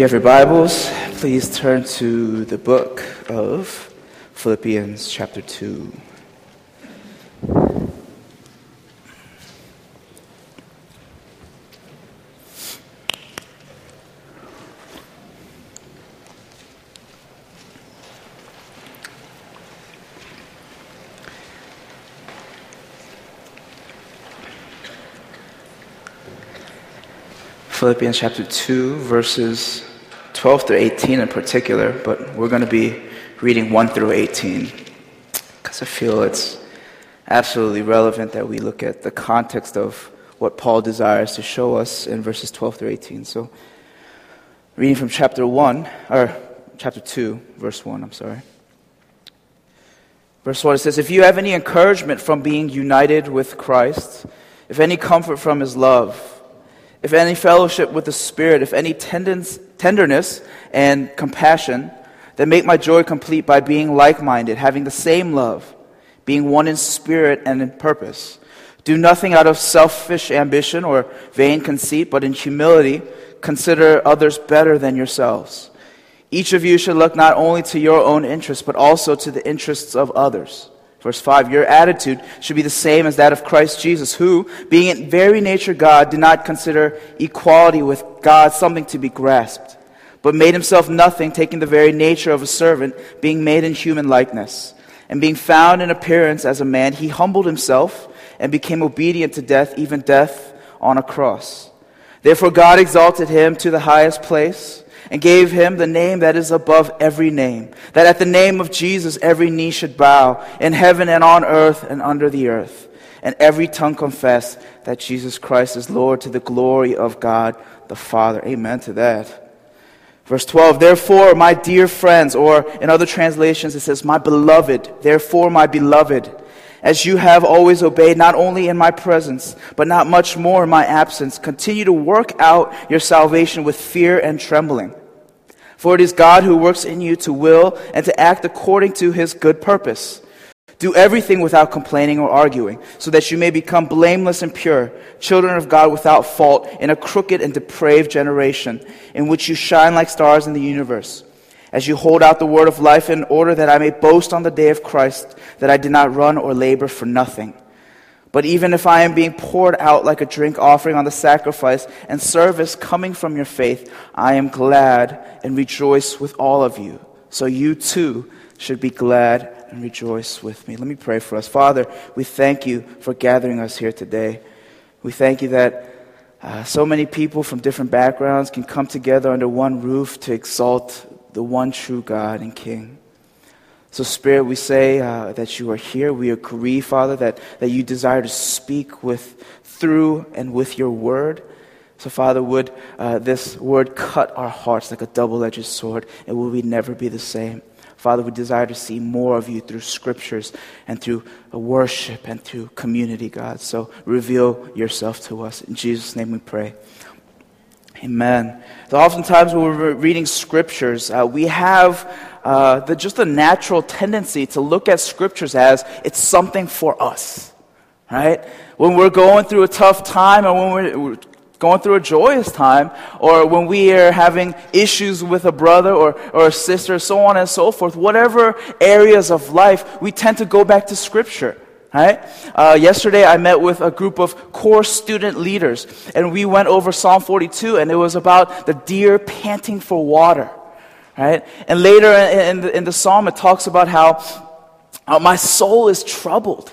you have your Bibles, please turn to the book of Philippians, chapter 2. Philippians chapter 2, verses 12 through 18 in particular, but we're going to be reading 1 through 18 because I feel it's absolutely relevant that we look at the context of what Paul desires to show us in verses 12 through 18. So, reading from chapter 1, or chapter 2, verse 1, I'm sorry. Verse 1 it says, If you have any encouragement from being united with Christ, if any comfort from his love, if any fellowship with the Spirit, if any tenderness and compassion, then make my joy complete by being like minded, having the same love, being one in spirit and in purpose. Do nothing out of selfish ambition or vain conceit, but in humility consider others better than yourselves. Each of you should look not only to your own interests, but also to the interests of others. Verse 5 Your attitude should be the same as that of Christ Jesus, who, being in very nature God, did not consider equality with God something to be grasped, but made himself nothing, taking the very nature of a servant, being made in human likeness. And being found in appearance as a man, he humbled himself and became obedient to death, even death on a cross. Therefore, God exalted him to the highest place and gave him the name that is above every name, that at the name of Jesus every knee should bow in heaven and on earth and under the earth, and every tongue confess that Jesus Christ is Lord to the glory of God the Father. Amen to that. Verse 12, therefore, my dear friends, or in other translations it says, my beloved, therefore, my beloved, as you have always obeyed, not only in my presence, but not much more in my absence, continue to work out your salvation with fear and trembling. For it is God who works in you to will and to act according to his good purpose. Do everything without complaining or arguing, so that you may become blameless and pure, children of God without fault in a crooked and depraved generation, in which you shine like stars in the universe. As you hold out the word of life in order that I may boast on the day of Christ, that I did not run or labor for nothing. But even if I am being poured out like a drink offering on the sacrifice and service coming from your faith, I am glad and rejoice with all of you. So you too should be glad and rejoice with me. Let me pray for us. Father, we thank you for gathering us here today. We thank you that uh, so many people from different backgrounds can come together under one roof to exalt the one true God and King. So, Spirit, we say uh, that you are here. We agree, Father, that, that you desire to speak with, through, and with your word. So, Father, would uh, this word cut our hearts like a double edged sword, and will we never be the same? Father, we desire to see more of you through scriptures and through worship and through community, God. So, reveal yourself to us. In Jesus' name we pray. Amen. So oftentimes when we're reading scriptures, uh, we have uh, the, just a natural tendency to look at scriptures as it's something for us, right? When we're going through a tough time or when we're going through a joyous time or when we are having issues with a brother or, or a sister, so on and so forth, whatever areas of life, we tend to go back to scripture. Right? Uh, yesterday, I met with a group of core student leaders, and we went over Psalm 42, and it was about the deer panting for water. Right? And later in the, in the psalm, it talks about how uh, my soul is troubled.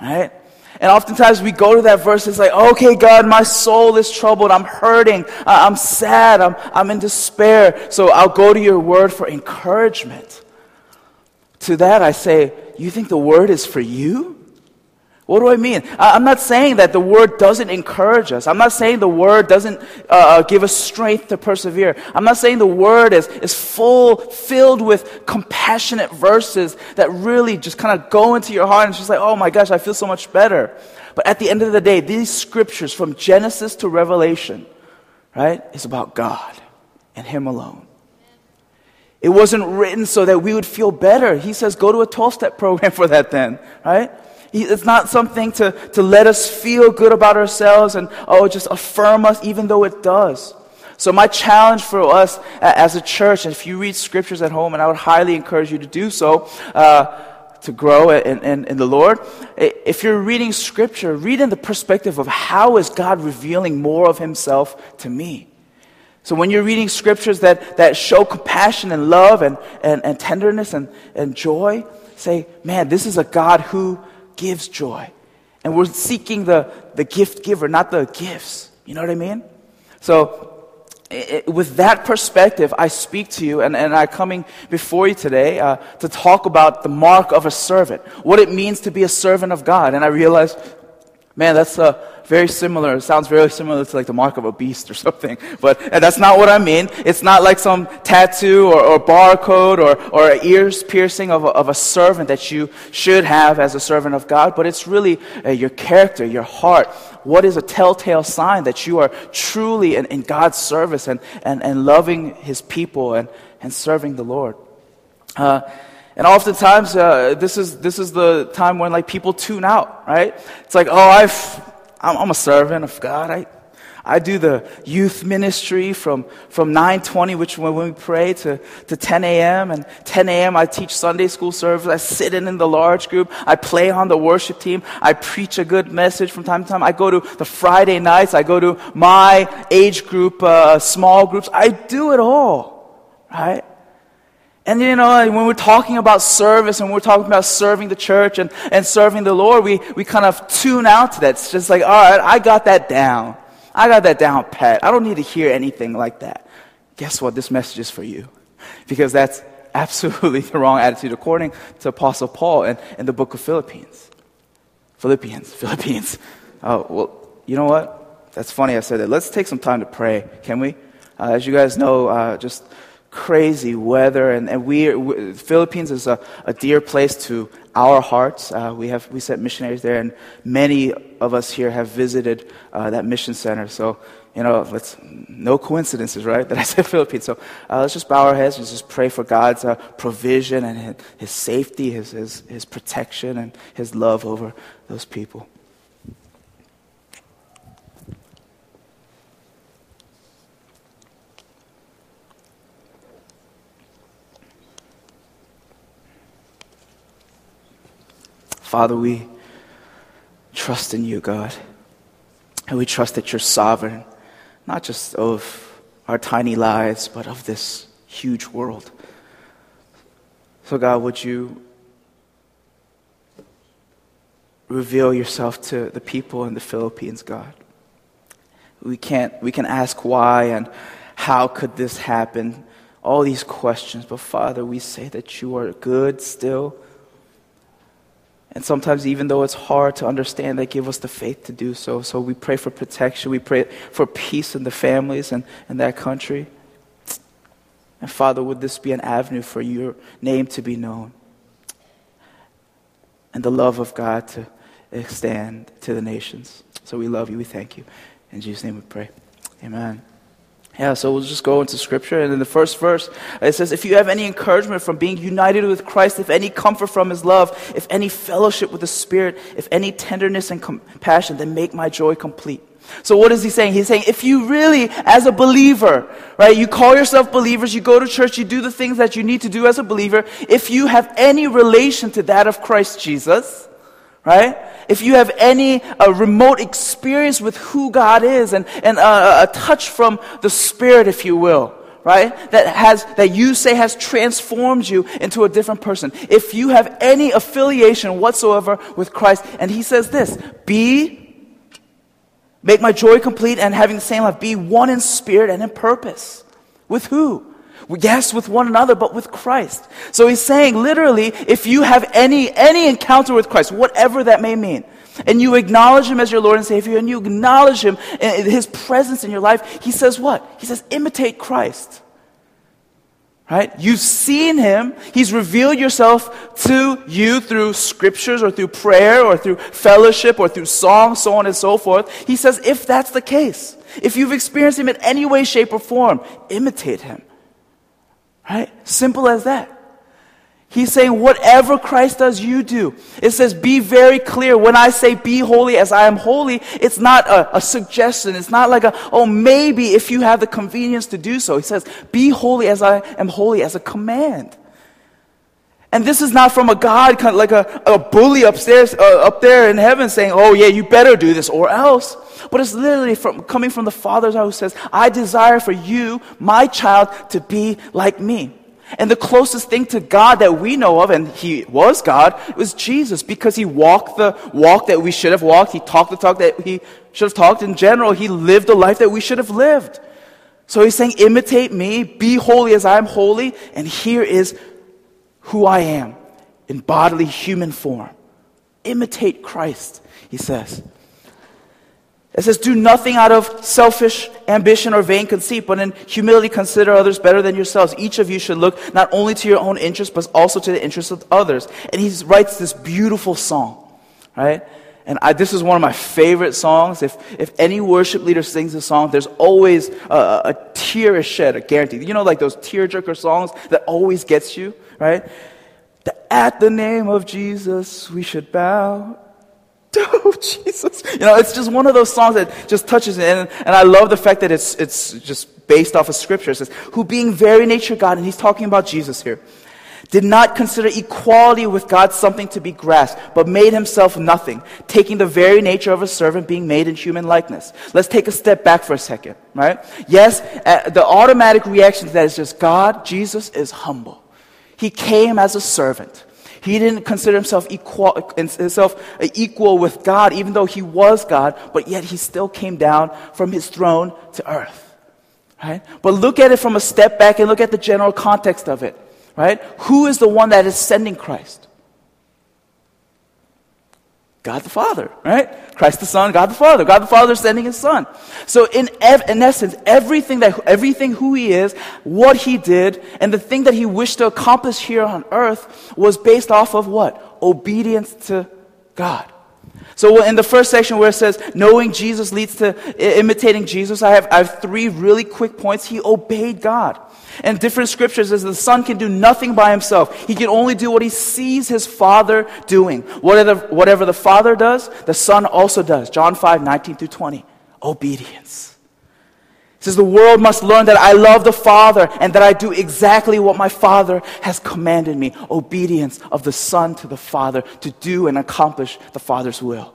Right? And oftentimes we go to that verse, it's like, okay, God, my soul is troubled. I'm hurting. I'm sad. I'm, I'm in despair. So I'll go to your word for encouragement. To that, I say, you think the word is for you? What do I mean? I'm not saying that the word doesn't encourage us. I'm not saying the word doesn't uh, uh, give us strength to persevere. I'm not saying the word is, is full, filled with compassionate verses that really just kind of go into your heart and just like, oh my gosh, I feel so much better. But at the end of the day, these scriptures from Genesis to Revelation, right, is about God and Him alone. It wasn't written so that we would feel better. He says, go to a 12 step program for that then, right? It's not something to, to let us feel good about ourselves and, oh, just affirm us, even though it does. So, my challenge for us as a church, and if you read scriptures at home, and I would highly encourage you to do so, uh, to grow in, in, in, the Lord, if you're reading scripture, read in the perspective of how is God revealing more of himself to me. So when you're reading scriptures that, that show compassion and love and, and, and tenderness and, and joy, say, man, this is a God who gives joy. And we're seeking the, the gift giver, not the gifts. You know what I mean? So it, with that perspective, I speak to you and, and I'm coming before you today uh, to talk about the mark of a servant, what it means to be a servant of God. And I realized, man, that's a very similar. It sounds very similar to like the mark of a beast or something. But that's not what I mean. It's not like some tattoo or, or barcode or, or ears piercing of a, of a servant that you should have as a servant of God. But it's really uh, your character, your heart. What is a telltale sign that you are truly in, in God's service and, and, and loving His people and, and serving the Lord? Uh, and oftentimes, uh, this is this is the time when like people tune out, right? It's like, oh, I've I'm, I'm a servant of God. I, I do the youth ministry from, from 9.20, which when we pray, to, to 10 a.m. And 10 a.m. I teach Sunday school service. I sit in in the large group. I play on the worship team. I preach a good message from time to time. I go to the Friday nights. I go to my age group, uh, small groups. I do it all, right? And you know, when we're talking about service and we're talking about serving the church and, and serving the Lord, we, we kind of tune out to that. It's just like, all right, I got that down. I got that down pat. I don't need to hear anything like that. Guess what? This message is for you. Because that's absolutely the wrong attitude according to Apostle Paul in, in the book of Philippines. Philippians, Philippines. Oh, well, you know what? That's funny I said that. Let's take some time to pray, can we? Uh, as you guys know, uh, just crazy weather, and, and we, we Philippines is a, a, dear place to our hearts. Uh, we have we sent missionaries there, and many of us here have visited uh, that mission center. So you know, let's no coincidences, right? That I said Philippines. So uh, let's just bow our heads and just pray for God's uh, provision and his, his safety, his, his his protection, and His love over those people. Father, we trust in you, God. And we trust that you're sovereign, not just of our tiny lives, but of this huge world. So, God, would you reveal yourself to the people in the Philippines, God? We can't, we can ask why and how could this happen? All these questions. But Father, we say that you are good still and sometimes, even though it's hard to understand, they give us the faith to do so. So we pray for protection. We pray for peace in the families and in that country. And Father, would this be an avenue for your name to be known and the love of God to extend to the nations? So we love you. We thank you. In Jesus' name we pray. Amen. Yeah, so we'll just go into scripture. And in the first verse, it says, If you have any encouragement from being united with Christ, if any comfort from his love, if any fellowship with the Spirit, if any tenderness and compassion, then make my joy complete. So what is he saying? He's saying, if you really, as a believer, right, you call yourself believers, you go to church, you do the things that you need to do as a believer, if you have any relation to that of Christ Jesus, right? If you have any uh, remote experience with who God is and, and uh, a touch from the Spirit, if you will, right? That has, that you say has transformed you into a different person. If you have any affiliation whatsoever with Christ, and he says this, be, make my joy complete and having the same life, be one in spirit and in purpose. With who? Yes, with one another, but with Christ. So he's saying literally, if you have any, any encounter with Christ, whatever that may mean, and you acknowledge him as your Lord and Savior, and you acknowledge him, his presence in your life, he says what? He says, imitate Christ. Right? You've seen him. He's revealed yourself to you through scriptures or through prayer or through fellowship or through song, so on and so forth. He says, if that's the case, if you've experienced him in any way, shape, or form, imitate him. Right? Simple as that. He's saying, whatever Christ does, you do. It says, be very clear. When I say be holy as I am holy, it's not a, a, suggestion. It's not like a, oh, maybe if you have the convenience to do so. He says, be holy as I am holy as a command. And this is not from a God, kind of like a, a bully upstairs, uh, up there in heaven saying, oh yeah, you better do this or else. But it's literally from, coming from the Father's heart who says, I desire for you, my child, to be like me. And the closest thing to God that we know of, and He was God, was Jesus because He walked the walk that we should have walked. He talked the talk that He should have talked. In general, He lived the life that we should have lived. So He's saying, imitate me, be holy as I am holy, and here is who I am in bodily human form. Imitate Christ, He says. It says, Do nothing out of selfish ambition or vain conceit, but in humility consider others better than yourselves. Each of you should look not only to your own interests, but also to the interests of others. And he writes this beautiful song, right? And I, this is one of my favorite songs. If, if any worship leader sings a song, there's always a, a tear is shed, a guarantee. You know, like those tearjerker songs that always gets you, right? At the name of Jesus, we should bow oh, Jesus. You know, it's just one of those songs that just touches me. And, and I love the fact that it's, it's just based off of scripture. It says, who being very nature God, and he's talking about Jesus here, did not consider equality with God something to be grasped, but made himself nothing, taking the very nature of a servant, being made in human likeness. Let's take a step back for a second, right? Yes, uh, the automatic reaction to that is just God, Jesus is humble. He came as a servant. He didn't consider himself equal, himself equal with God, even though he was God, but yet he still came down from his throne to earth. Right? But look at it from a step back and look at the general context of it. Right? Who is the one that is sending Christ? God the Father, right? Christ the Son, God the Father. God the Father sending His Son. So in, ev- in essence, everything that, everything who He is, what He did, and the thing that He wished to accomplish here on earth was based off of what? Obedience to God. So in the first section where it says, knowing Jesus leads to imitating Jesus, I have, I have three really quick points. He obeyed God. And different scriptures says the son can do nothing by himself. He can only do what he sees his father doing. Whatever, whatever the father does, the son also does. John 5, 19 through 20. Obedience. Says the world must learn that I love the Father and that I do exactly what my Father has commanded me. Obedience of the Son to the Father to do and accomplish the Father's will.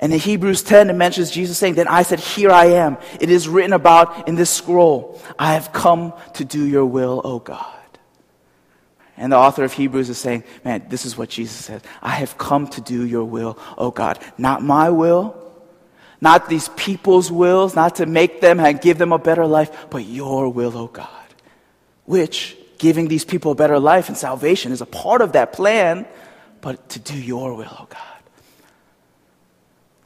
And in Hebrews 10, it mentions Jesus saying, Then I said, Here I am. It is written about in this scroll. I have come to do your will, O God. And the author of Hebrews is saying, Man, this is what Jesus said. I have come to do your will, O God. Not my will, not these people's wills, not to make them and give them a better life, but your will, O God. Which, giving these people a better life and salvation is a part of that plan, but to do your will, O God.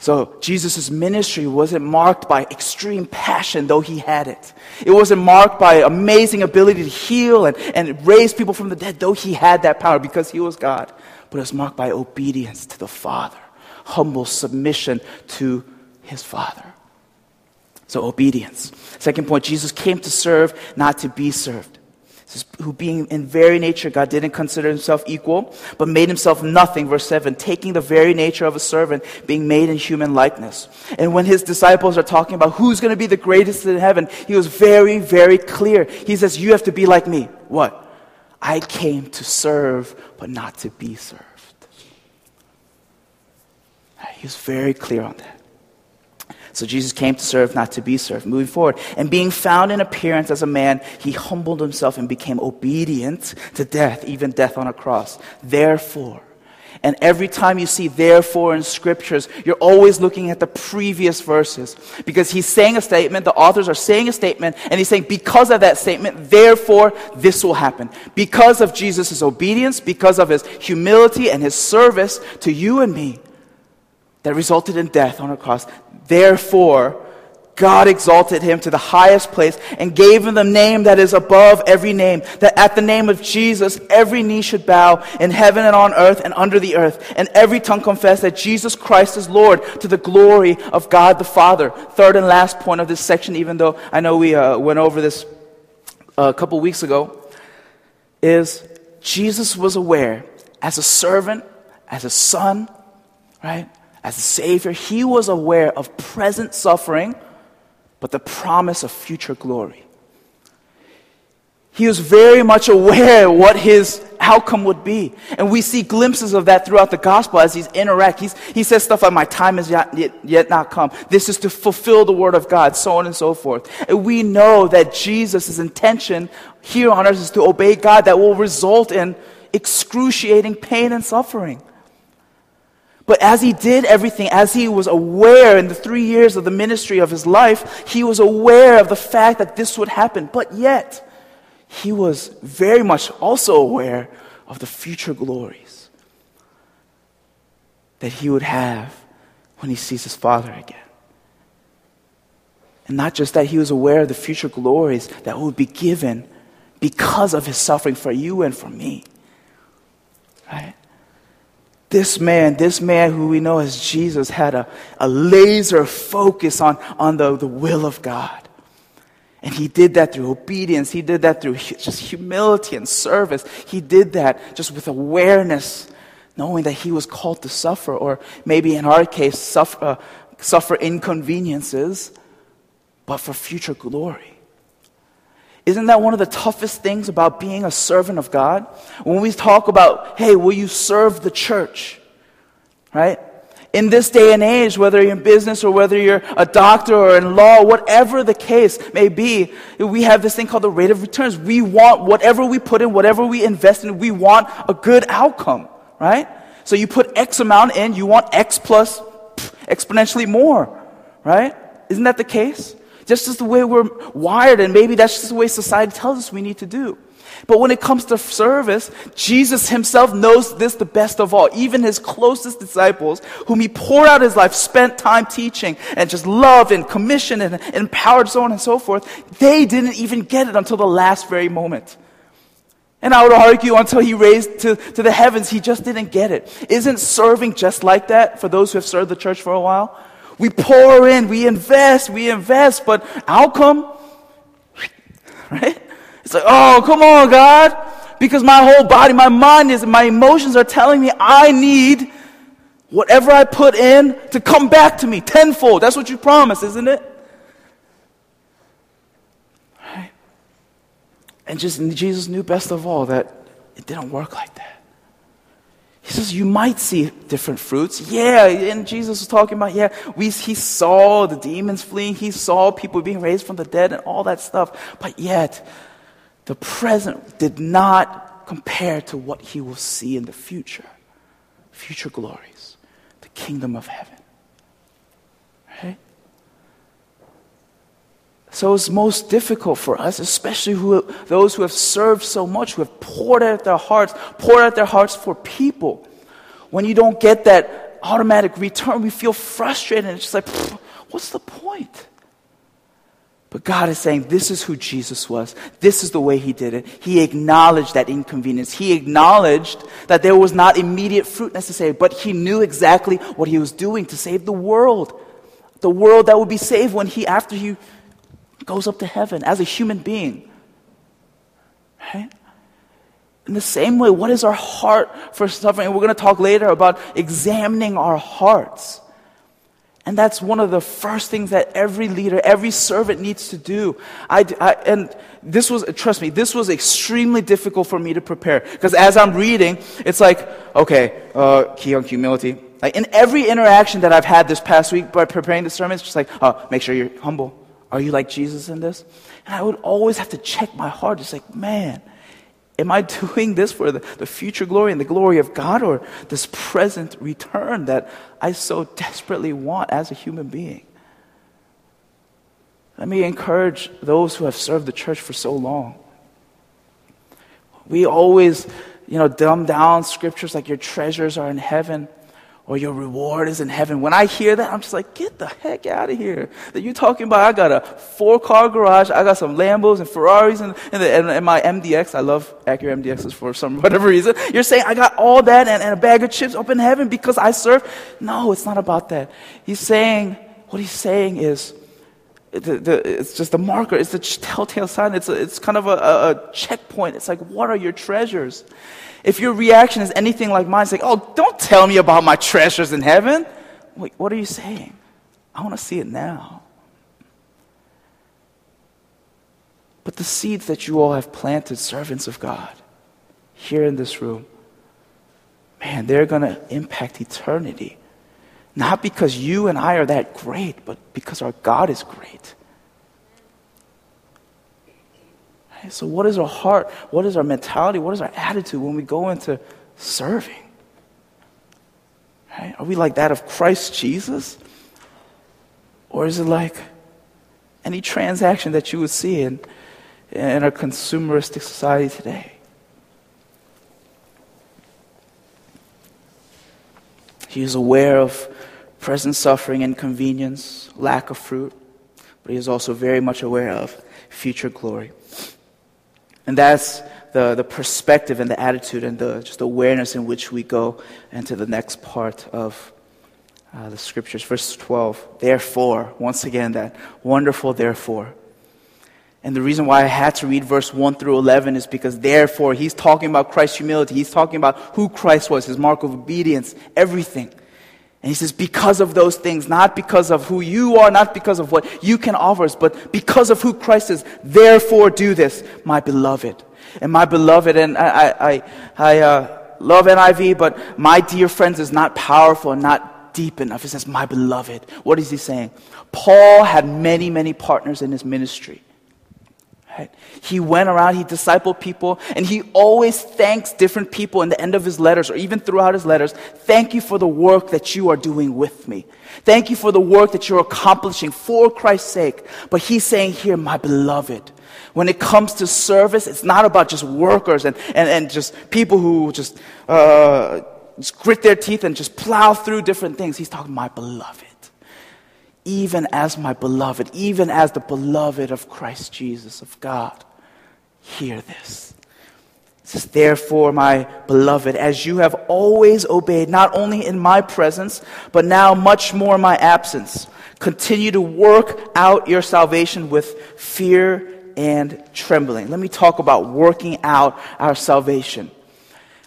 So Jesus' ministry wasn't marked by extreme passion, though he had it. It wasn't marked by amazing ability to heal and, and raise people from the dead, though he had that power because he was God. But it was marked by obedience to the Father, humble submission to his Father. So obedience. Second point, Jesus came to serve, not to be served who being in very nature God didn't consider himself equal, but made himself nothing, verse 7, taking the very nature of a servant, being made in human likeness. And when his disciples are talking about who's going to be the greatest in heaven, he was very, very clear. He says, You have to be like me. What? I came to serve, but not to be served. He was very clear on that. So Jesus came to serve, not to be served. Moving forward. And being found in appearance as a man, he humbled himself and became obedient to death, even death on a cross. Therefore, and every time you see therefore in scriptures, you're always looking at the previous verses. Because he's saying a statement, the authors are saying a statement, and he's saying, because of that statement, therefore this will happen. Because of Jesus' obedience, because of his humility and his service to you and me, that resulted in death on a cross. Therefore, God exalted him to the highest place and gave him the name that is above every name, that at the name of Jesus every knee should bow in heaven and on earth and under the earth, and every tongue confess that Jesus Christ is Lord to the glory of God the Father. Third and last point of this section, even though I know we uh, went over this uh, a couple weeks ago, is Jesus was aware as a servant, as a son, right? As a savior, he was aware of present suffering, but the promise of future glory. He was very much aware what his outcome would be. And we see glimpses of that throughout the gospel as he's interact. He's, he says stuff like, my time is yet, yet, yet not come. This is to fulfill the word of God, so on and so forth. And we know that Jesus' intention here on earth is to obey God that will result in excruciating pain and suffering. But as he did everything, as he was aware in the three years of the ministry of his life, he was aware of the fact that this would happen. But yet, he was very much also aware of the future glories that he would have when he sees his Father again. And not just that, he was aware of the future glories that would be given because of his suffering for you and for me. Right? This man, this man who we know as Jesus, had a, a laser focus on, on the, the will of God. And he did that through obedience. He did that through just humility and service. He did that just with awareness, knowing that he was called to suffer, or maybe in our case, suffer, uh, suffer inconveniences, but for future glory. Isn't that one of the toughest things about being a servant of God? When we talk about, hey, will you serve the church? Right? in this day and age, whether you're in business or whether you're a doctor or in law, whatever the case may be, we have this thing called the rate of returns. We want whatever we put in, whatever we invest in, we want a good outcome, right? So you put X amount in, you want X plus exponentially more, right? Isn't that the case? Just as the way we're wired, and maybe that's just the way society tells us we need to do. But when it comes to service, Jesus himself knows this the best of all. Even his closest disciples, whom he poured out his life, spent time teaching, and just loved and commissioned and, and empowered, so on and so forth, they didn't even get it until the last very moment. And I would argue until he raised to, to the heavens, he just didn't get it. Isn't serving just like that for those who have served the church for a while? We pour in, we invest, we invest, but outcome, right? It's like, oh, come on, God. Because my whole body, my mind is, my emotions are telling me I need whatever I put in to come back to me tenfold. That's what you promised, isn't it? Right? And just Jesus knew best of all that it didn't work like You might see different fruits. Yeah, and Jesus was talking about, yeah, we, he saw the demons fleeing, he saw people being raised from the dead and all that stuff. But yet, the present did not compare to what he will see in the future. Future glories, the kingdom of heaven. Right? So it's most difficult for us, especially who, those who have served so much, who have poured out their hearts, poured out their hearts for people. When you don't get that automatic return, we feel frustrated. And it's just like, what's the point? But God is saying, this is who Jesus was. This is the way he did it. He acknowledged that inconvenience. He acknowledged that there was not immediate fruit necessary, but he knew exactly what he was doing to save the world. The world that would be saved when he, after he goes up to heaven as a human being. Right? In the same way, what is our heart for suffering? We're going to talk later about examining our hearts. And that's one of the first things that every leader, every servant needs to do. I, I, and this was, trust me, this was extremely difficult for me to prepare. Because as I'm reading, it's like, okay, uh, key on humility. Like in every interaction that I've had this past week by preparing the sermon, it's just like, oh, make sure you're humble. Are you like Jesus in this? And I would always have to check my heart. It's like, man, Am I doing this for the, the future glory and the glory of God or this present return that I so desperately want as a human being? Let me encourage those who have served the church for so long. We always, you know, dumb down scriptures like your treasures are in heaven or your reward is in heaven. When I hear that, I'm just like, get the heck out of here. That you're talking about, I got a four car garage, I got some Lambos and Ferraris and, and, the, and, and my MDX. I love Acura MDXs for some whatever reason. You're saying I got all that and, and a bag of chips up in heaven because I serve? No, it's not about that. He's saying, what he's saying is, the, the, it's just a marker. It's a telltale sign. It's, a, it's kind of a, a, checkpoint. It's like, what are your treasures? If your reaction is anything like mine, it's like, oh, don't tell me about my treasures in heaven. Wait, what are you saying? I want to see it now. But the seeds that you all have planted, servants of God, here in this room, man, they're going to impact eternity. Not because you and I are that great, but because our God is great. So, what is our heart? What is our mentality? What is our attitude when we go into serving? Right? Are we like that of Christ Jesus? Or is it like any transaction that you would see in, in our consumeristic society today? He is aware of present suffering, inconvenience, lack of fruit, but he is also very much aware of future glory. And that's the, the perspective and the attitude and the just awareness in which we go into the next part of uh, the scriptures. Verse 12, therefore, once again, that wonderful therefore. And the reason why I had to read verse 1 through 11 is because therefore he's talking about Christ's humility. He's talking about who Christ was, his mark of obedience, everything. And he says, because of those things, not because of who you are, not because of what you can offer us, but because of who Christ is. Therefore do this, my beloved. And my beloved, and I, I, I uh, love NIV, but my dear friends is not powerful and not deep enough. It says, my beloved. What is he saying? Paul had many, many partners in his ministry. Right? He went around, he discipled people, and he always thanks different people in the end of his letters or even throughout his letters. Thank you for the work that you are doing with me. Thank you for the work that you're accomplishing for Christ's sake. But he's saying here, my beloved, when it comes to service, it's not about just workers and, and, and just people who just, uh, just grit their teeth and just plow through different things. He's talking, my beloved even as my beloved, even as the beloved of Christ Jesus, of God. Hear this. It says, Therefore, my beloved, as you have always obeyed, not only in my presence, but now much more in my absence, continue to work out your salvation with fear and trembling. Let me talk about working out our salvation.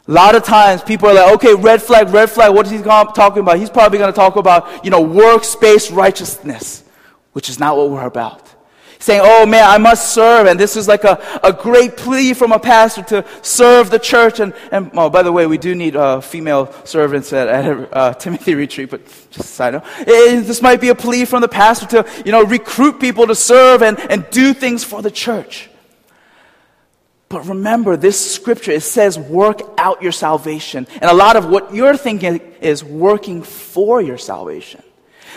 A lot of times people are like, okay, red flag, red flag. What is he talking about? He's probably going to talk about, you know, works-based righteousness, which is not what we're about. Saying, oh man, I must serve. And this is like a, a great plea from a pastor to serve the church. And, and oh, by the way, we do need uh, female servants at, at uh, Timothy Retreat, but just a side note. It, this might be a plea from the pastor to, you know, recruit people to serve and, and do things for the church. But remember, this scripture, it says work out your salvation. And a lot of what you're thinking is working for your salvation.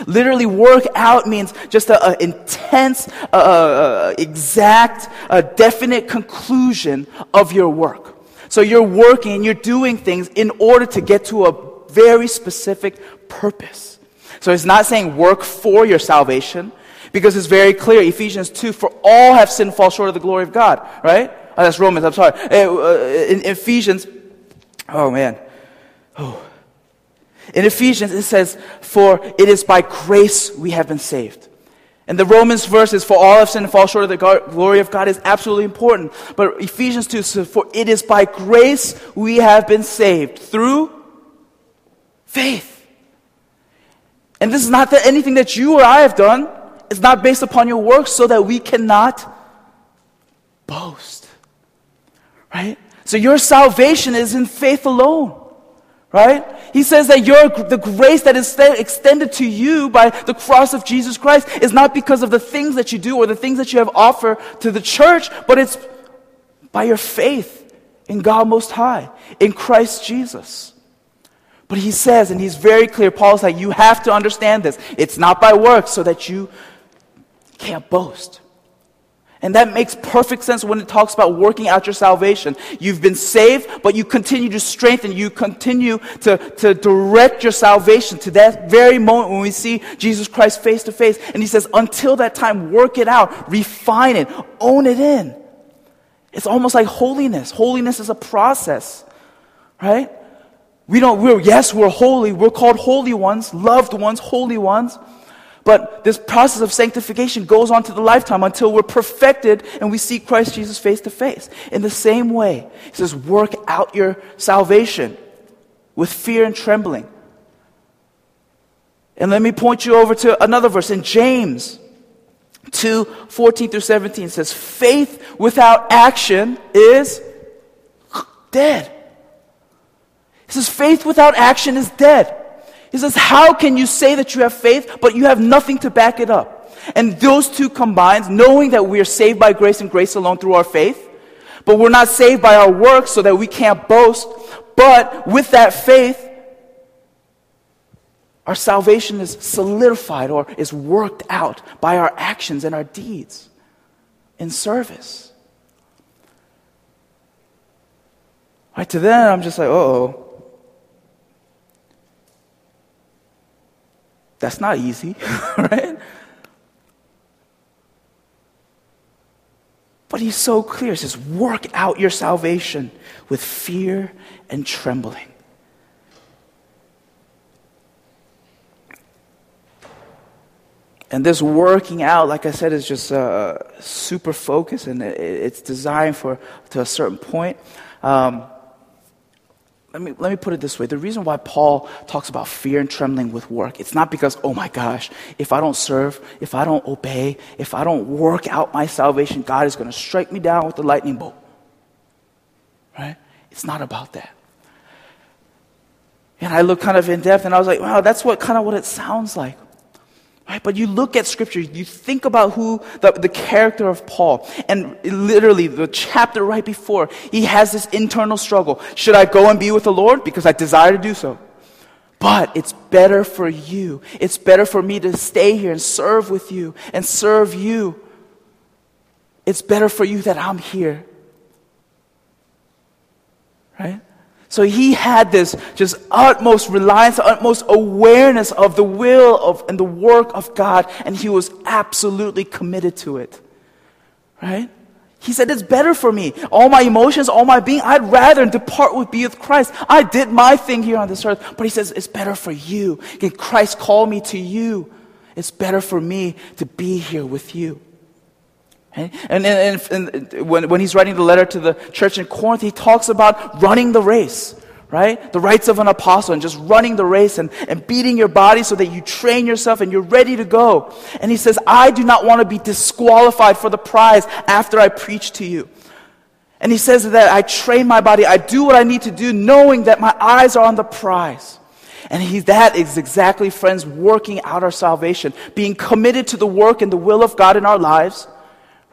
Literally, work out means just an intense, uh, uh, exact, uh, definite conclusion of your work. So you're working, you're doing things in order to get to a very specific purpose. So it's not saying work for your salvation, because it's very clear. Ephesians 2, for all have sinned fall short of the glory of God, right? Oh, that's Romans, I'm sorry. Uh, uh, in Ephesians, oh man. Oh. In Ephesians, it says, For it is by grace we have been saved. And the Romans verses, for all have sinned and fall short of the glory of God, is absolutely important. But Ephesians 2 says, For it is by grace we have been saved through faith. And this is not that anything that you or I have done. It's not based upon your works so that we cannot boast. Right? So your salvation is in faith alone. Right? He says that your, the grace that is extended to you by the cross of Jesus Christ is not because of the things that you do or the things that you have offered to the church, but it's by your faith in God Most High, in Christ Jesus. But he says, and he's very clear, Paul's like, you have to understand this. It's not by works so that you can't boast. And that makes perfect sense when it talks about working out your salvation. You've been saved, but you continue to strengthen, you continue to, to direct your salvation to that very moment when we see Jesus Christ face to face. And he says, until that time, work it out, refine it, own it in. It's almost like holiness. Holiness is a process, right? We don't, we're, yes, we're holy. We're called holy ones, loved ones, holy ones. But this process of sanctification goes on to the lifetime until we're perfected and we see Christ Jesus face to face. In the same way, he says, work out your salvation with fear and trembling. And let me point you over to another verse in James 2 14 through 17. Says, Faith without action is dead. He says, Faith without action is dead. He says, How can you say that you have faith, but you have nothing to back it up? And those two combined, knowing that we are saved by grace and grace alone through our faith, but we're not saved by our works so that we can't boast, but with that faith, our salvation is solidified or is worked out by our actions and our deeds in service. Right, to them, I'm just like, oh, That's not easy, right? But he's so clear. He says, work out your salvation with fear and trembling. And this working out, like I said, is just uh, super focused and it's designed for to a certain point. Um, let me, let me put it this way. The reason why Paul talks about fear and trembling with work, it's not because, oh my gosh, if I don't serve, if I don't obey, if I don't work out my salvation, God is going to strike me down with the lightning bolt. Right? It's not about that. And I looked kind of in depth and I was like, wow, that's what kind of what it sounds like. Right? But you look at scripture, you think about who the, the character of Paul, and literally the chapter right before, he has this internal struggle. Should I go and be with the Lord? Because I desire to do so. But it's better for you. It's better for me to stay here and serve with you and serve you. It's better for you that I'm here. Right? So he had this just utmost reliance, utmost awareness of the will of and the work of God, and he was absolutely committed to it. Right? He said, It's better for me. All my emotions, all my being, I'd rather depart with be with Christ. I did my thing here on this earth. But he says, It's better for you. Can Christ call me to you? It's better for me to be here with you. And, and, and, and, when, when he's writing the letter to the church in Corinth, he talks about running the race, right? The rights of an apostle and just running the race and, and beating your body so that you train yourself and you're ready to go. And he says, I do not want to be disqualified for the prize after I preach to you. And he says that I train my body, I do what I need to do, knowing that my eyes are on the prize. And he, that is exactly, friends, working out our salvation, being committed to the work and the will of God in our lives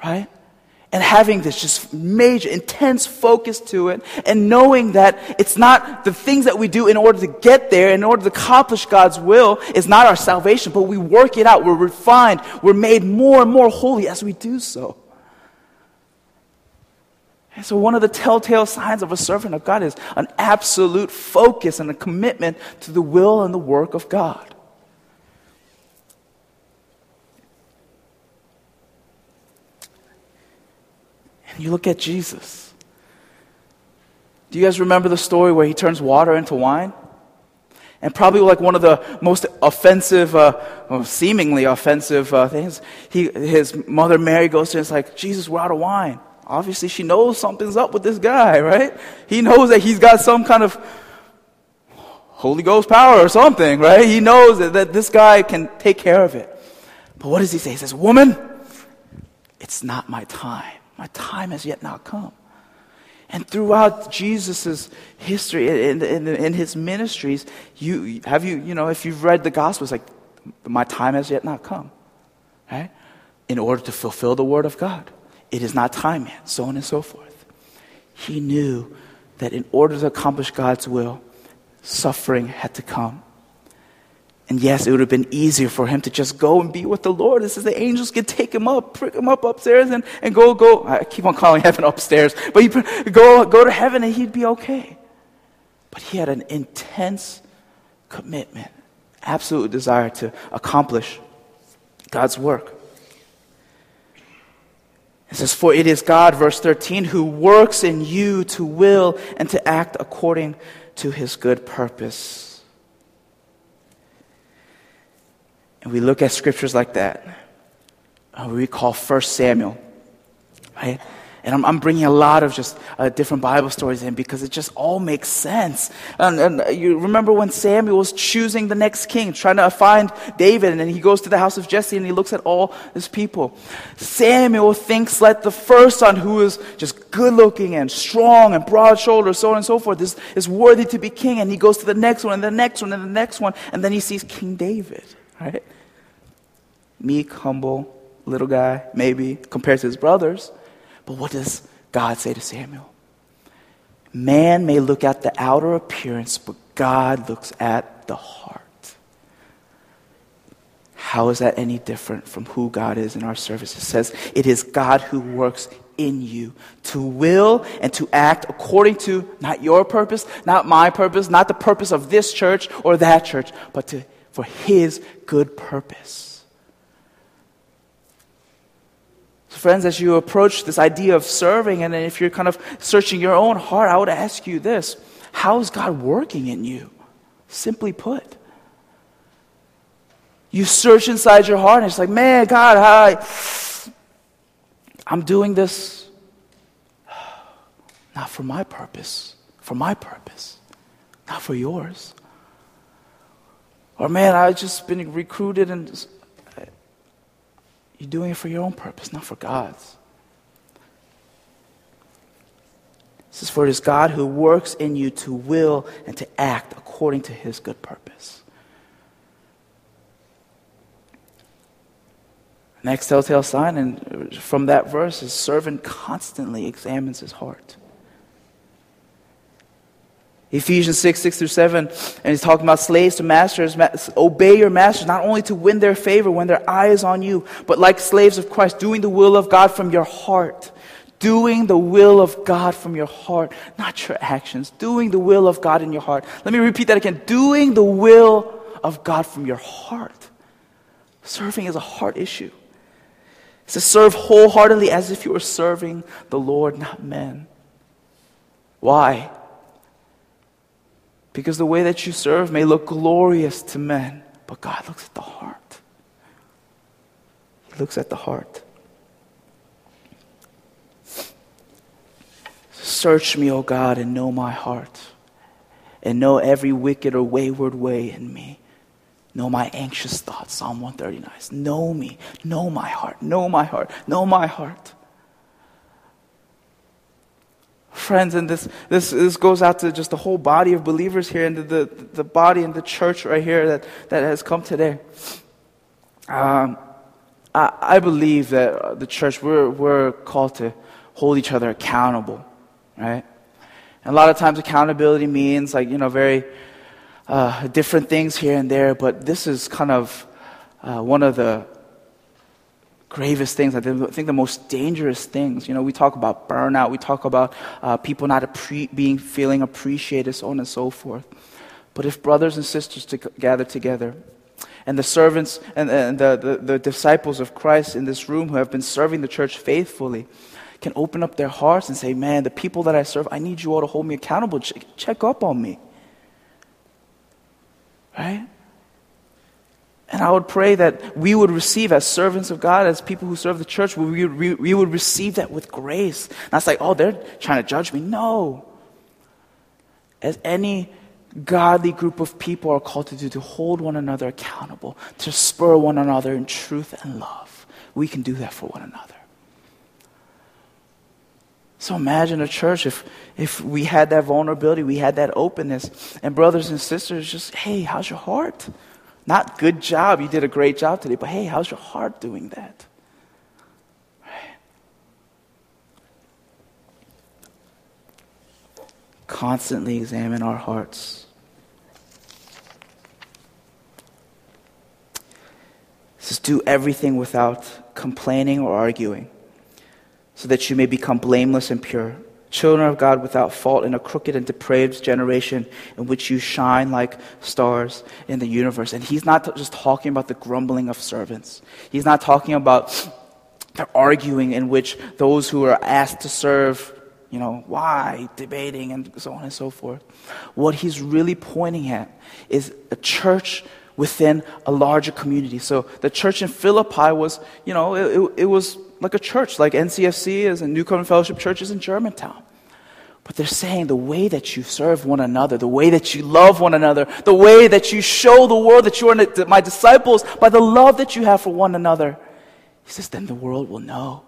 right? And having this just major, intense focus to it, and knowing that it's not the things that we do in order to get there, in order to accomplish God's will, is not our salvation, but we work it out. We're refined. We're made more and more holy as we do so. And so, one of the telltale signs of a servant of God is an absolute focus and a commitment to the will and the work of God. You look at Jesus. Do you guys remember the story where he turns water into wine? And probably like one of the most offensive, uh, well, seemingly offensive uh, things, he, his mother Mary goes to him and is like, Jesus, we're out of wine. Obviously, she knows something's up with this guy, right? He knows that he's got some kind of Holy Ghost power or something, right? He knows that, that this guy can take care of it. But what does he say? He says, Woman, it's not my time. My time has yet not come. And throughout Jesus' history, and in, in, in, his ministries, you, have you, you know, if you've read the Gospels, like, my time has yet not come. Right? In order to fulfill the Word of God. It is not time yet, so on and so forth. He knew that in order to accomplish God's will, suffering had to come. And yes, it would have been easier for him to just go and be with the Lord. It says the angels could take him up, prick him up upstairs, and, and go, go. I keep on calling heaven upstairs, but he go, go to heaven and he'd be okay. But he had an intense commitment, absolute desire to accomplish God's work. It says, For it is God, verse 13, who works in you to will and to act according to his good purpose. And we look at scriptures like that, uh, we recall 1 Samuel, right? And I'm, I'm bringing a lot of just uh, different Bible stories in because it just all makes sense. And, and, you remember when Samuel was choosing the next king, trying to find David, and then he goes to the house of Jesse and he looks at all his people. Samuel thinks like the first son, who is just good looking and strong and broad shouldered, so on and so forth, is, is worthy to be king. And he goes to the next one and the next one and the next one, and then he sees King David, right? Meek, humble, little guy, maybe, compared to his brothers. But what does God say to Samuel? Man may look at the outer appearance, but God looks at the heart. How is that any different from who God is in our service? It says, It is God who works in you to will and to act according to not your purpose, not my purpose, not the purpose of this church or that church, but to, for His good purpose. friends, as you approach this idea of serving, and if you're kind of searching your own heart, I would ask you this How is God working in you? Simply put. You search inside your heart, and it's like, man, God, I'm doing this not for my purpose, for my purpose, not for yours. Or, man, I've just been recruited and you're doing it for your own purpose, not for God's. This is for it is God who works in you to will and to act according to his good purpose. Next telltale sign and from that verse is servant constantly examines his heart. Ephesians 6, 6 through 7, and he's talking about slaves to masters. Obey your masters, not only to win their favor when their eye is on you, but like slaves of Christ, doing the will of God from your heart. Doing the will of God from your heart, not your actions. Doing the will of God in your heart. Let me repeat that again. Doing the will of God from your heart. Serving is a heart issue. It's to serve wholeheartedly as if you were serving the Lord, not men. Why? Because the way that you serve may look glorious to men, but God looks at the heart. He looks at the heart. Search me, O God, and know my heart, and know every wicked or wayward way in me. Know my anxious thoughts, Psalm 139. Know me, know my heart, know my heart, know my heart friends, and this, this, this goes out to just the whole body of believers here and the, the, the body and the church right here that, that has come today. Um, I, I believe that the church, we're, we're called to hold each other accountable, right? And a lot of times accountability means like, you know, very uh, different things here and there, but this is kind of uh, one of the gravest things, I think the most dangerous things. You know, we talk about burnout, we talk about uh, people not appre- being feeling appreciated, so on and so forth. But if brothers and sisters to gather together, and the servants and, and the, the, the disciples of Christ in this room who have been serving the church faithfully can open up their hearts and say, Man, the people that I serve, I need you all to hold me accountable. Check, check up on me. Right? And I would pray that we would receive, as servants of God, as people who serve the church, we, we, we would receive that with grace. Not like, oh, they're trying to judge me. No. As any godly group of people are called to do, to hold one another accountable, to spur one another in truth and love. We can do that for one another. So imagine a church if, if we had that vulnerability, we had that openness, and brothers and sisters just, hey, how's your heart? Not good job, you did a great job today, but hey, how's your heart doing that? Constantly examine our hearts. Says, do everything without complaining or arguing, so that you may become blameless and pure children of God without fault in a crooked and depraved generation in which you shine like stars in the universe. And he's not just talking about the grumbling of servants, he's not talking about the arguing in which those who are asked to serve. You know, why? Debating and so on and so forth. What he's really pointing at is a church within a larger community. So the church in Philippi was, you know, it, it, was like a church, like NCFC is and New Covenant Fellowship churches in Germantown. But they're saying the way that you serve one another, the way that you love one another, the way that you show the world that you are my disciples by the love that you have for one another. He says, then the world will know.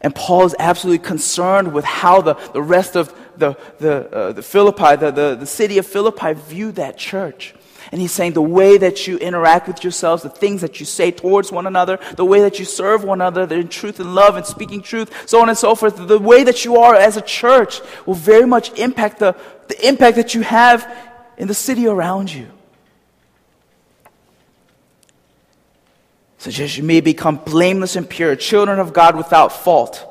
And Paul is absolutely concerned with how the, the rest of the, the, uh, the Philippi, the, the, the city of Philippi, viewed that church. And he's saying the way that you interact with yourselves, the things that you say towards one another, the way that you serve one another in truth and love and speaking truth, so on and so forth, the way that you are as a church will very much impact the, the impact that you have in the city around you. Such as you may become blameless and pure, children of God without fault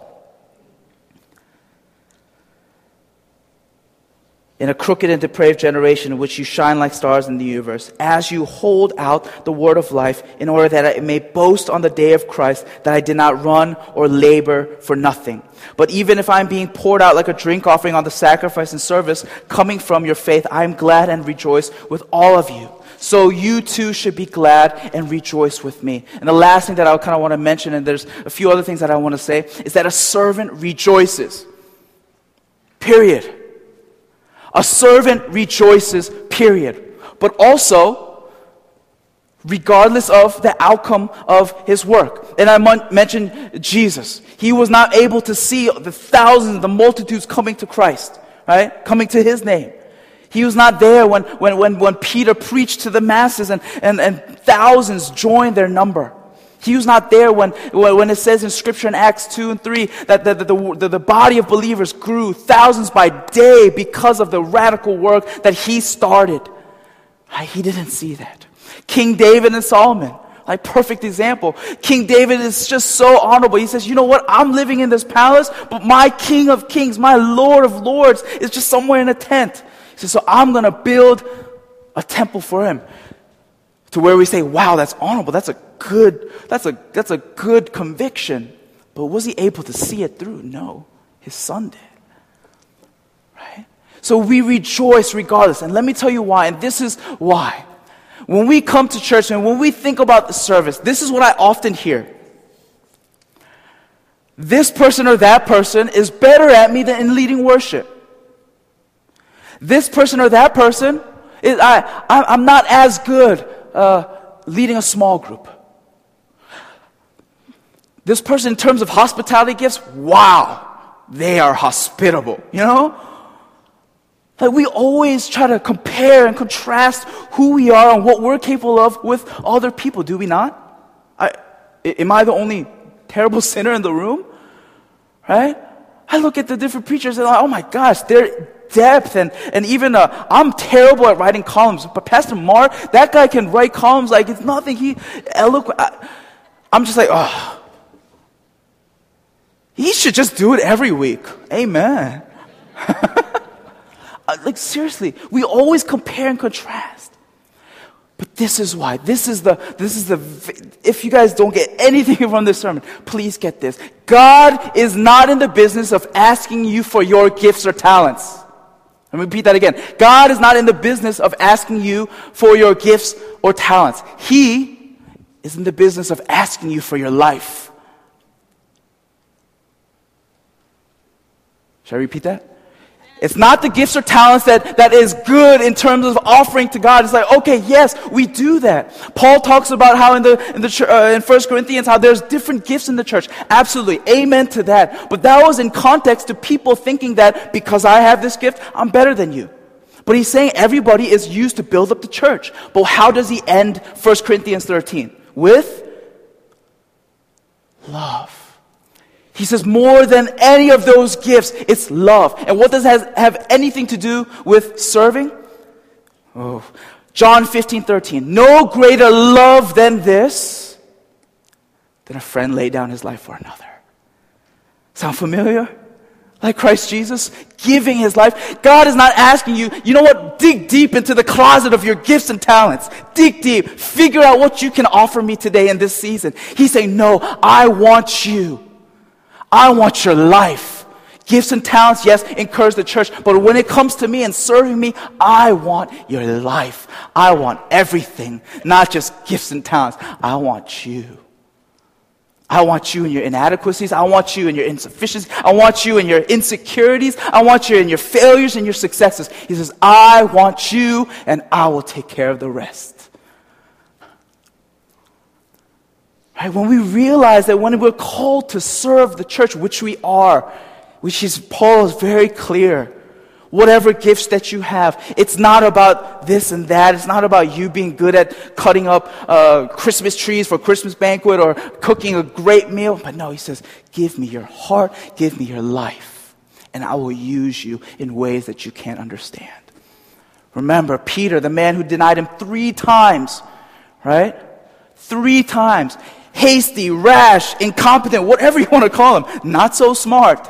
in a crooked and depraved generation in which you shine like stars in the universe, as you hold out the word of life, in order that I may boast on the day of Christ that I did not run or labor for nothing. But even if I'm being poured out like a drink offering on the sacrifice and service coming from your faith, I am glad and rejoice with all of you. So you too should be glad and rejoice with me. And the last thing that I kind of want to mention, and there's a few other things that I want to say, is that a servant rejoices. Period. A servant rejoices, period. But also, regardless of the outcome of his work. And I mentioned Jesus. He was not able to see the thousands, the multitudes coming to Christ, right? Coming to his name. He was not there when, when, when, when Peter preached to the masses and, and, and thousands joined their number. He was not there when, when it says in Scripture in Acts 2 and 3 that the, the, the, the, body of believers grew thousands by day because of the radical work that he started. He didn't see that. King David and Solomon, like perfect example. King David is just so honorable. He says, you know what? I'm living in this palace, but my King of kings, my Lord of lords is just somewhere in a tent. He says, so I'm going to build a temple for him to where we say, wow, that's honorable. That's a good, that's a, that's a good conviction. But was he able to see it through? No. His son did. Right? So we rejoice regardless. And let me tell you why. And this is why. When we come to church and when we think about the service, this is what I often hear. This person or that person is better at me than in leading worship. This person or that person is, I, I'm not as good uh, leading a small group. This person, in terms of hospitality gifts, wow, they are hospitable, you know? Like we always try to compare and contrast who we are and what we're capable of with other people, do we not? I, am I the only terrible sinner in the room? Right? I look at the different preachers and like, oh my gosh, they're depth and, and even uh, I'm terrible at writing columns, but Pastor Mark, that guy can write columns like it's nothing. He eloquent. I, I'm just like, oh. He should just do it every week. Amen. Uh, like seriously, we always compare and contrast. But this is why. This is the, this is the, if you guys don't get anything from this sermon, please get this. God is not in the business of asking you for your gifts or talents. Let me repeat that again. God is not in the business of asking you for your gifts or talents. He is in the business of asking you for your life. Should I repeat that? It's not the gifts or talents that, that is good in terms of offering to God. It's like, okay, yes, we do that. Paul talks about how in the, in the, uh, in 1 Corinthians, how there's different gifts in the church. Absolutely. Amen to that. But that was in context to people thinking that because I have this gift, I'm better than you. But he's saying everybody is used to build up the church. But how does he end 1 Corinthians 13? With love. He says, more than any of those gifts, it's love. And what does that have anything to do with serving? Oh, John 15, 13. No greater love than this, than a friend lay down his life for another. Sound familiar? Like Christ Jesus giving his life. God is not asking you, you know what? Dig deep into the closet of your gifts and talents. Dig deep. Figure out what you can offer me today in this season. He's saying, no, I want you I want your life. Gifts and talents, yes, encourage the church. But when it comes to me and serving me, I want your life. I want everything, not just gifts and talents. I want you. I want you in your inadequacies. I want you in your insufficiencies. I want you in your insecurities. I want you in your failures and your successes. He says, I want you and I will take care of the rest. Right? When we realize that when we're called to serve the church, which we are, which is, Paul is very clear. Whatever gifts that you have, it's not about this and that. It's not about you being good at cutting up uh, Christmas trees for Christmas banquet or cooking a great meal. But no, he says, give me your heart, give me your life, and I will use you in ways that you can't understand. Remember, Peter, the man who denied him three times, right? Three times. Hasty, rash, incompetent, whatever you want to call him. Not so smart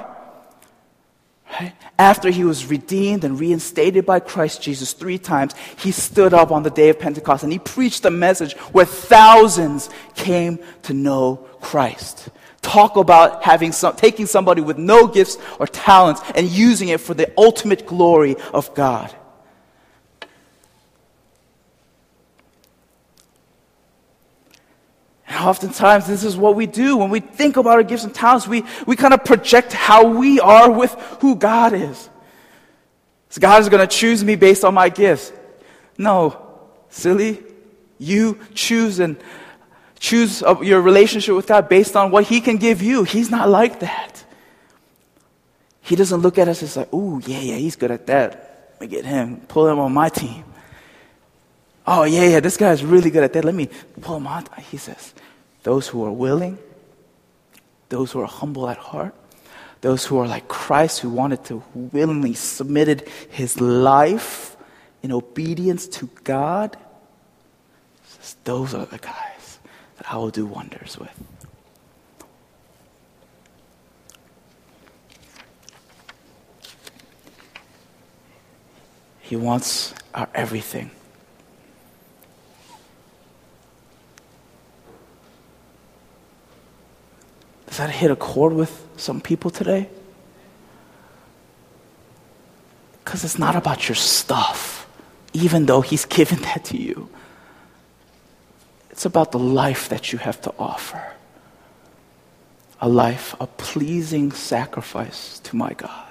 Right? After he was redeemed and reinstated by Christ Jesus three times, he stood up on the day of Pentecost and he preached a message where thousands came to know Christ. Talk about having some, taking somebody with no gifts or talents and using it for the ultimate glory of God. And oftentimes, this is what we do. When we think about our gifts and talents, we, we kind of project how we are with who God is. So God is going to choose me based on my gifts. No, silly. You choose and choose your relationship with God based on what He can give you. He's not like that. He doesn't look at us as like, oh, yeah, yeah, he's good at that. Let me get him, pull him on my team. Oh, yeah, yeah, this guy's really good at that. Let me pull him out. He says, those who are willing, those who are humble at heart, those who are like Christ, who wanted to willingly submitted his life in obedience to God, says, those are the guys that I will do wonders with. He wants our everything. That hit a chord with some people today? Because it's not about your stuff, even though He's given that to you. It's about the life that you have to offer a life, a pleasing sacrifice to my God.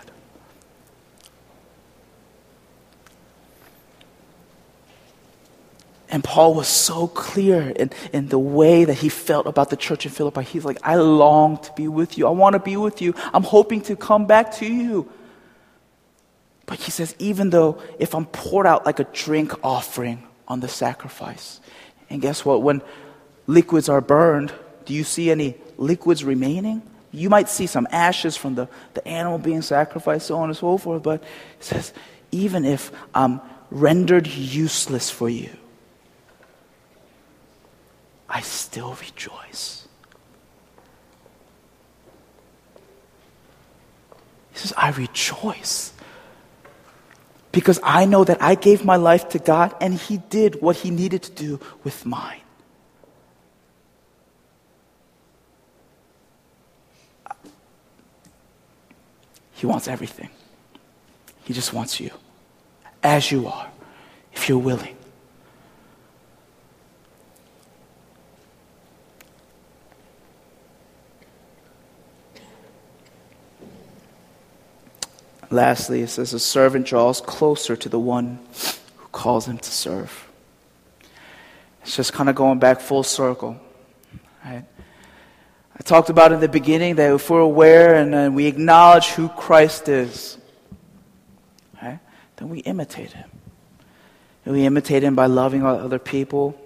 And Paul was so clear in, in the way that he felt about the church in Philippi. He's like, I long to be with you. I want to be with you. I'm hoping to come back to you. But he says, even though if I'm poured out like a drink offering on the sacrifice, and guess what? When liquids are burned, do you see any liquids remaining? You might see some ashes from the, the animal being sacrificed, so on and so forth. But he says, even if I'm rendered useless for you, I still rejoice. He says, I rejoice. Because I know that I gave my life to God and He did what He needed to do with mine. He wants everything. He just wants you as you are, if you're willing. Lastly, it says, a servant draws closer to the one who calls him to serve. It's just kind of going back full circle. Right? I talked about in the beginning that if we're aware and, and we acknowledge who Christ is, right, then we imitate him. And we imitate him by loving other people,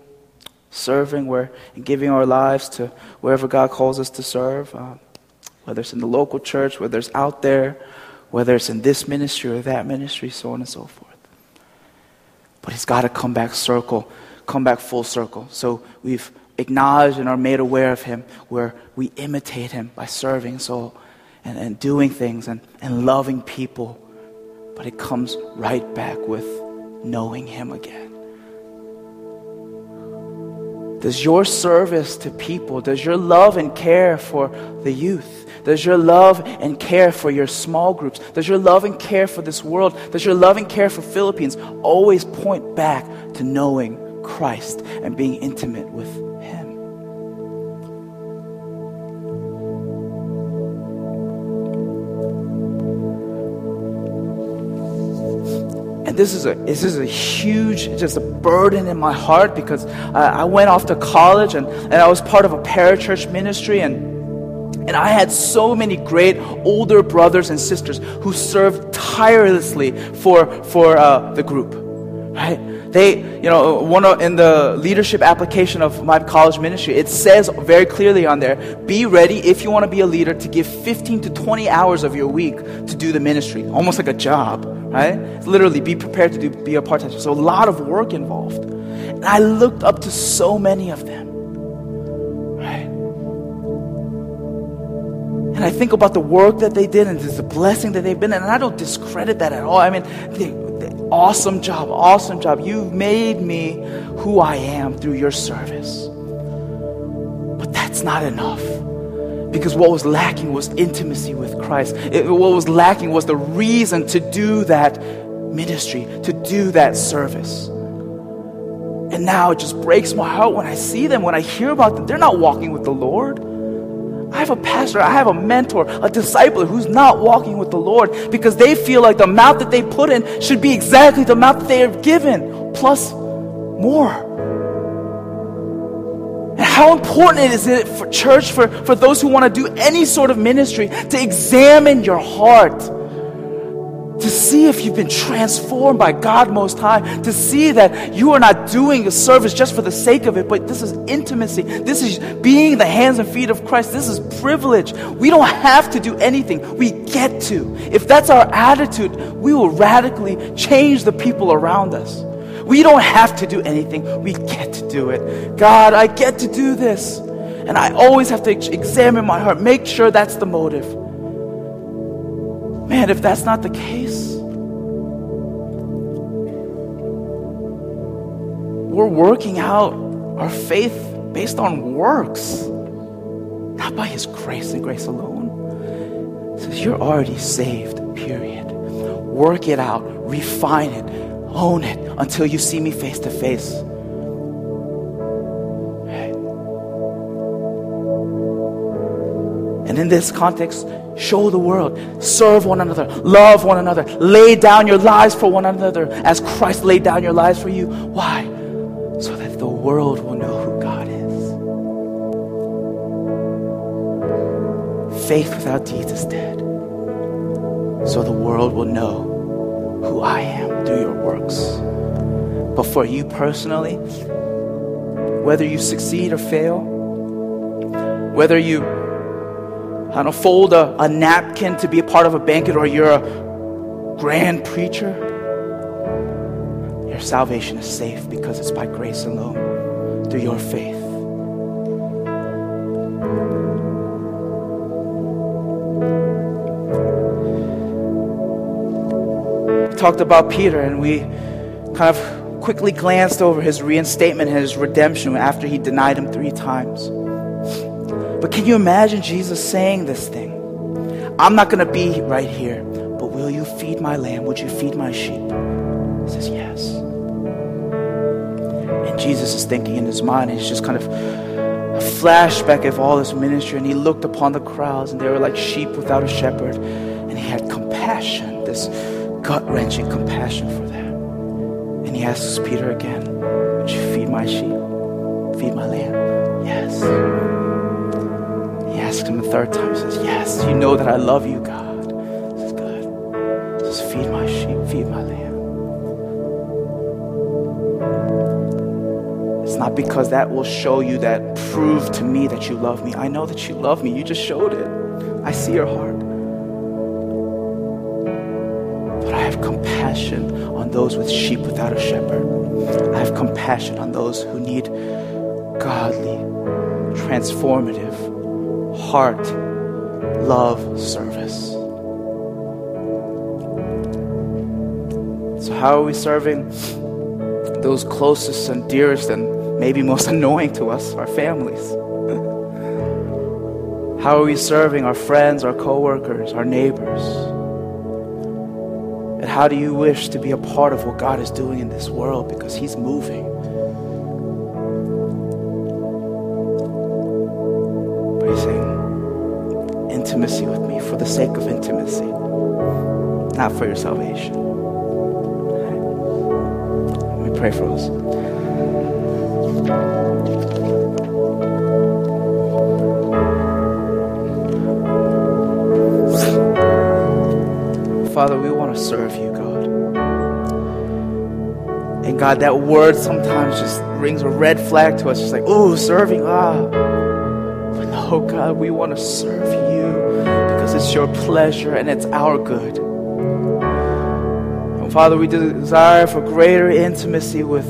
serving where, and giving our lives to wherever God calls us to serve, uh, whether it's in the local church, whether it's out there whether it's in this ministry or that ministry, so on and so forth. But it's got to come back circle, come back full circle. So we've acknowledged and are made aware of Him, where we imitate Him by serving so and, and doing things and, and loving people. But it comes right back with knowing Him again. Does your service to people, does your love and care for the youth, does your love and care for your small groups, does your love and care for this world, does your love and care for Philippines always point back to knowing Christ and being intimate with And this is a this is a huge just a burden in my heart because I, I went off to college and, and I was part of a parachurch ministry and and I had so many great older brothers and sisters who served tirelessly for for uh, the group, right? They, you know, one of, in the leadership application of my college ministry, it says very clearly on there: be ready if you want to be a leader to give 15 to 20 hours of your week to do the ministry, almost like a job right? Literally be prepared to do, be a part-time. So a lot of work involved. And I looked up to so many of them, right? And I think about the work that they did and the blessing that they've been in, and I don't discredit that at all. I mean, they, they, awesome job, awesome job. You've made me who I am through your service. But that's not enough. Because what was lacking was intimacy with Christ. It, what was lacking was the reason to do that ministry, to do that service. And now it just breaks my heart when I see them, when I hear about them. They're not walking with the Lord. I have a pastor, I have a mentor, a disciple who's not walking with the Lord because they feel like the amount that they put in should be exactly the amount that they have given, plus more. And how important is it for church, for, for those who want to do any sort of ministry, to examine your heart? To see if you've been transformed by God Most High, to see that you are not doing a service just for the sake of it, but this is intimacy. This is being the hands and feet of Christ. This is privilege. We don't have to do anything, we get to. If that's our attitude, we will radically change the people around us. We don't have to do anything, we get to do it. God, I get to do this. And I always have to examine my heart, make sure that's the motive. Man, if that's not the case, we're working out our faith based on works, not by His grace and grace alone. It says you're already saved, period. Work it out, refine it, own it until you see me face to face. And in this context, show the world, serve one another, love one another, lay down your lives for one another as Christ laid down your lives for you. Why? So that the world will know who God is. Faith without deeds is dead. So the world will know who I am through your works. But for you personally, whether you succeed or fail, whether you I don't fold a, a napkin to be a part of a banquet or you're a grand preacher, your salvation is safe because it's by grace alone, through your faith. talked about Peter and we kind of quickly glanced over his reinstatement and his redemption after he denied him three times. But can you imagine Jesus saying this thing? I'm not going to be right here, but will you feed my lamb? Would you feed my sheep? He says, Yes. And Jesus is thinking in his mind, he's just kind of a flashback of all his ministry, and he looked upon the crowds, and they were like sheep without a shepherd, and he had compassion, this gut wrenching compassion for them. And he asks Peter again, Would you feed my sheep? Feed my lamb? Yes. Third time, says, Yes, you know that I love you, God. He says, Good. Says, Feed my sheep, feed my lamb. It's not because that will show you that prove to me that you love me. I know that you love me. You just showed it. I see your heart. But I have compassion on those with sheep without a shepherd. I have compassion on those who need godly, transformative, heart, love service. So, how are we serving those closest and dearest and maybe most annoying to us, our families? How are we serving our friends, our coworkers, our neighbors? And how do you wish to be a part of what God is doing in this world because He's moving? Not for your salvation. Let me pray for us. Father, we want to serve you, God. And God, that word sometimes just rings a red flag to us. Just like, oh, serving, ah. But no, God, we want to serve you because it's your pleasure and it's our good. Father, we desire for greater intimacy with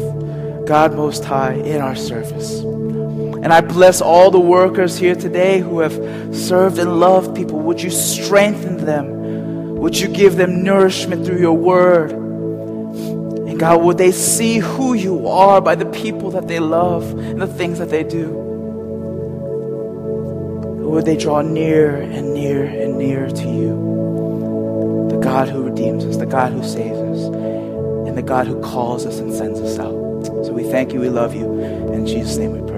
God Most High in our service. And I bless all the workers here today who have served and loved people. Would you strengthen them? Would you give them nourishment through your word? And God, would they see who you are by the people that they love and the things that they do? Would they draw near and near and near to you? The God who redeems us, the God who saves us, the God who calls us and sends us out. So we thank you, we love you. In Jesus' name we pray.